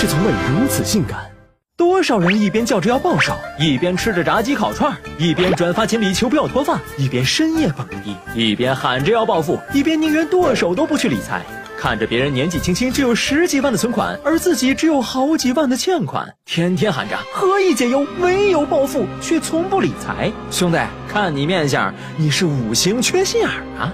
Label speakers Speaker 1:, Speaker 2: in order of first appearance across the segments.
Speaker 1: 是从未如此性感。多少人一边叫着要暴瘦，一边吃着炸鸡烤串，一边转发锦鲤求不要脱发，一边深夜蹦迪，一边喊着要暴富，一边宁愿剁手都不去理财。看着别人年纪轻轻就有十几万的存款，而自己只有好几万的欠款，天天喊着何以解忧，唯有暴富，却从不理财。兄弟，看你面相，你是五行缺心眼儿啊！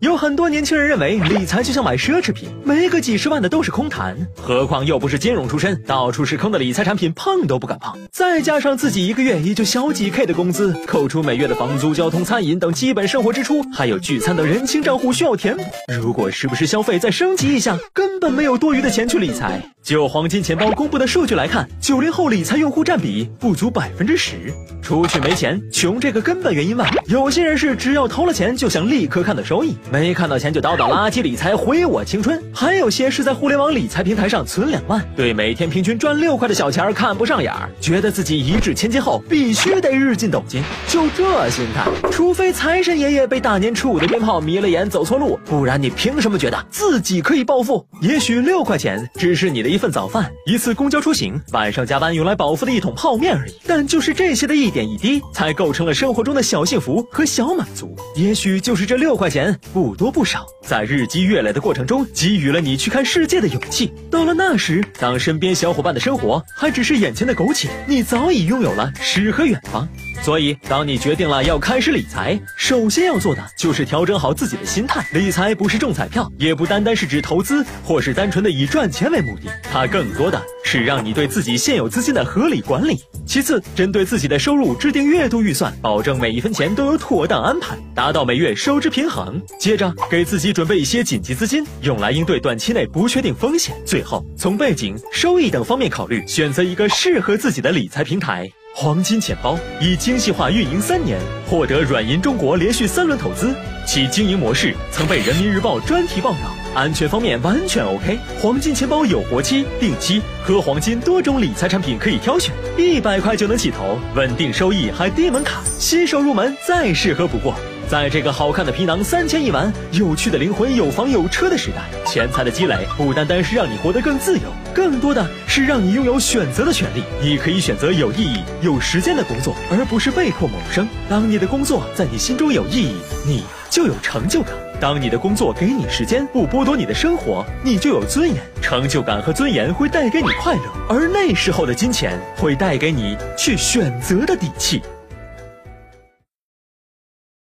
Speaker 1: 有很多年轻人认为理财就像买奢侈品，没个几十万的都是空谈。何况又不是金融出身，到处是坑的理财产品碰都不敢碰。再加上自己一个月也就小几 K 的工资，扣除每月的房租、交通、餐饮等基本生活支出，还有聚餐等人情账户需要填补。如果时不时消费再升级一下，根本没有多余的钱去理财。就黄金钱包公布的数据来看，九零后理财用户占比不足百分之十。除去没钱、穷这个根本原因外，有些人是只要投了钱就想立刻看到收益。没看到钱就叨叨垃圾理财毁我青春，还有些是在互联网理财平台上存两万，对每天平均赚六块的小钱看不上眼儿，觉得自己一掷千金后必须得日进斗金。就这心态，除非财神爷爷被大年初五的鞭炮迷了眼走错路，不然你凭什么觉得自己可以暴富？也许六块钱只是你的一份早饭、一次公交出行、晚上加班用来饱腹的一桶泡面而已，但就是这些的一点一滴，才构成了生活中的小幸福和小满足。也许就是这六块钱不多。不少，在日积月累的过程中，给予了你去看世界的勇气。到了那时，当身边小伙伴的生活还只是眼前的苟且，你早已拥有了诗和远方。所以，当你决定了要开始理财，首先要做的就是调整好自己的心态。理财不是中彩票，也不单单是指投资，或是单纯的以赚钱为目的，它更多的是让你对自己现有资金的合理管理。其次，针对自己的收入制定月度预算，保证每一分钱都有妥当安排，达到每月收支平衡。接着，给自己准备一些紧急资金，用来应对短期内不确定风险。最后，从背景、收益等方面考虑，选择一个适合自己的理财平台。黄金钱包以精细化运营三年，获得软银中国连续三轮投资，其经营模式曾被人民日报专题报道，安全方面完全 OK。黄金钱包有活期、定期和黄金多种理财产品可以挑选，一百块就能起投，稳定收益还低门槛，新手入门再适合不过。在这个好看的皮囊三千一万，有趣的灵魂有房有车的时代，钱财的积累不单单是让你活得更自由，更多的是让你拥有选择的权利。你可以选择有意义、有时间的工作，而不是被迫谋生。当你的工作在你心中有意义，你就有成就感；当你的工作给你时间，不剥夺你的生活，你就有尊严。成就感和尊严会带给你快乐，而那时候的金钱会带给你去选择的底气。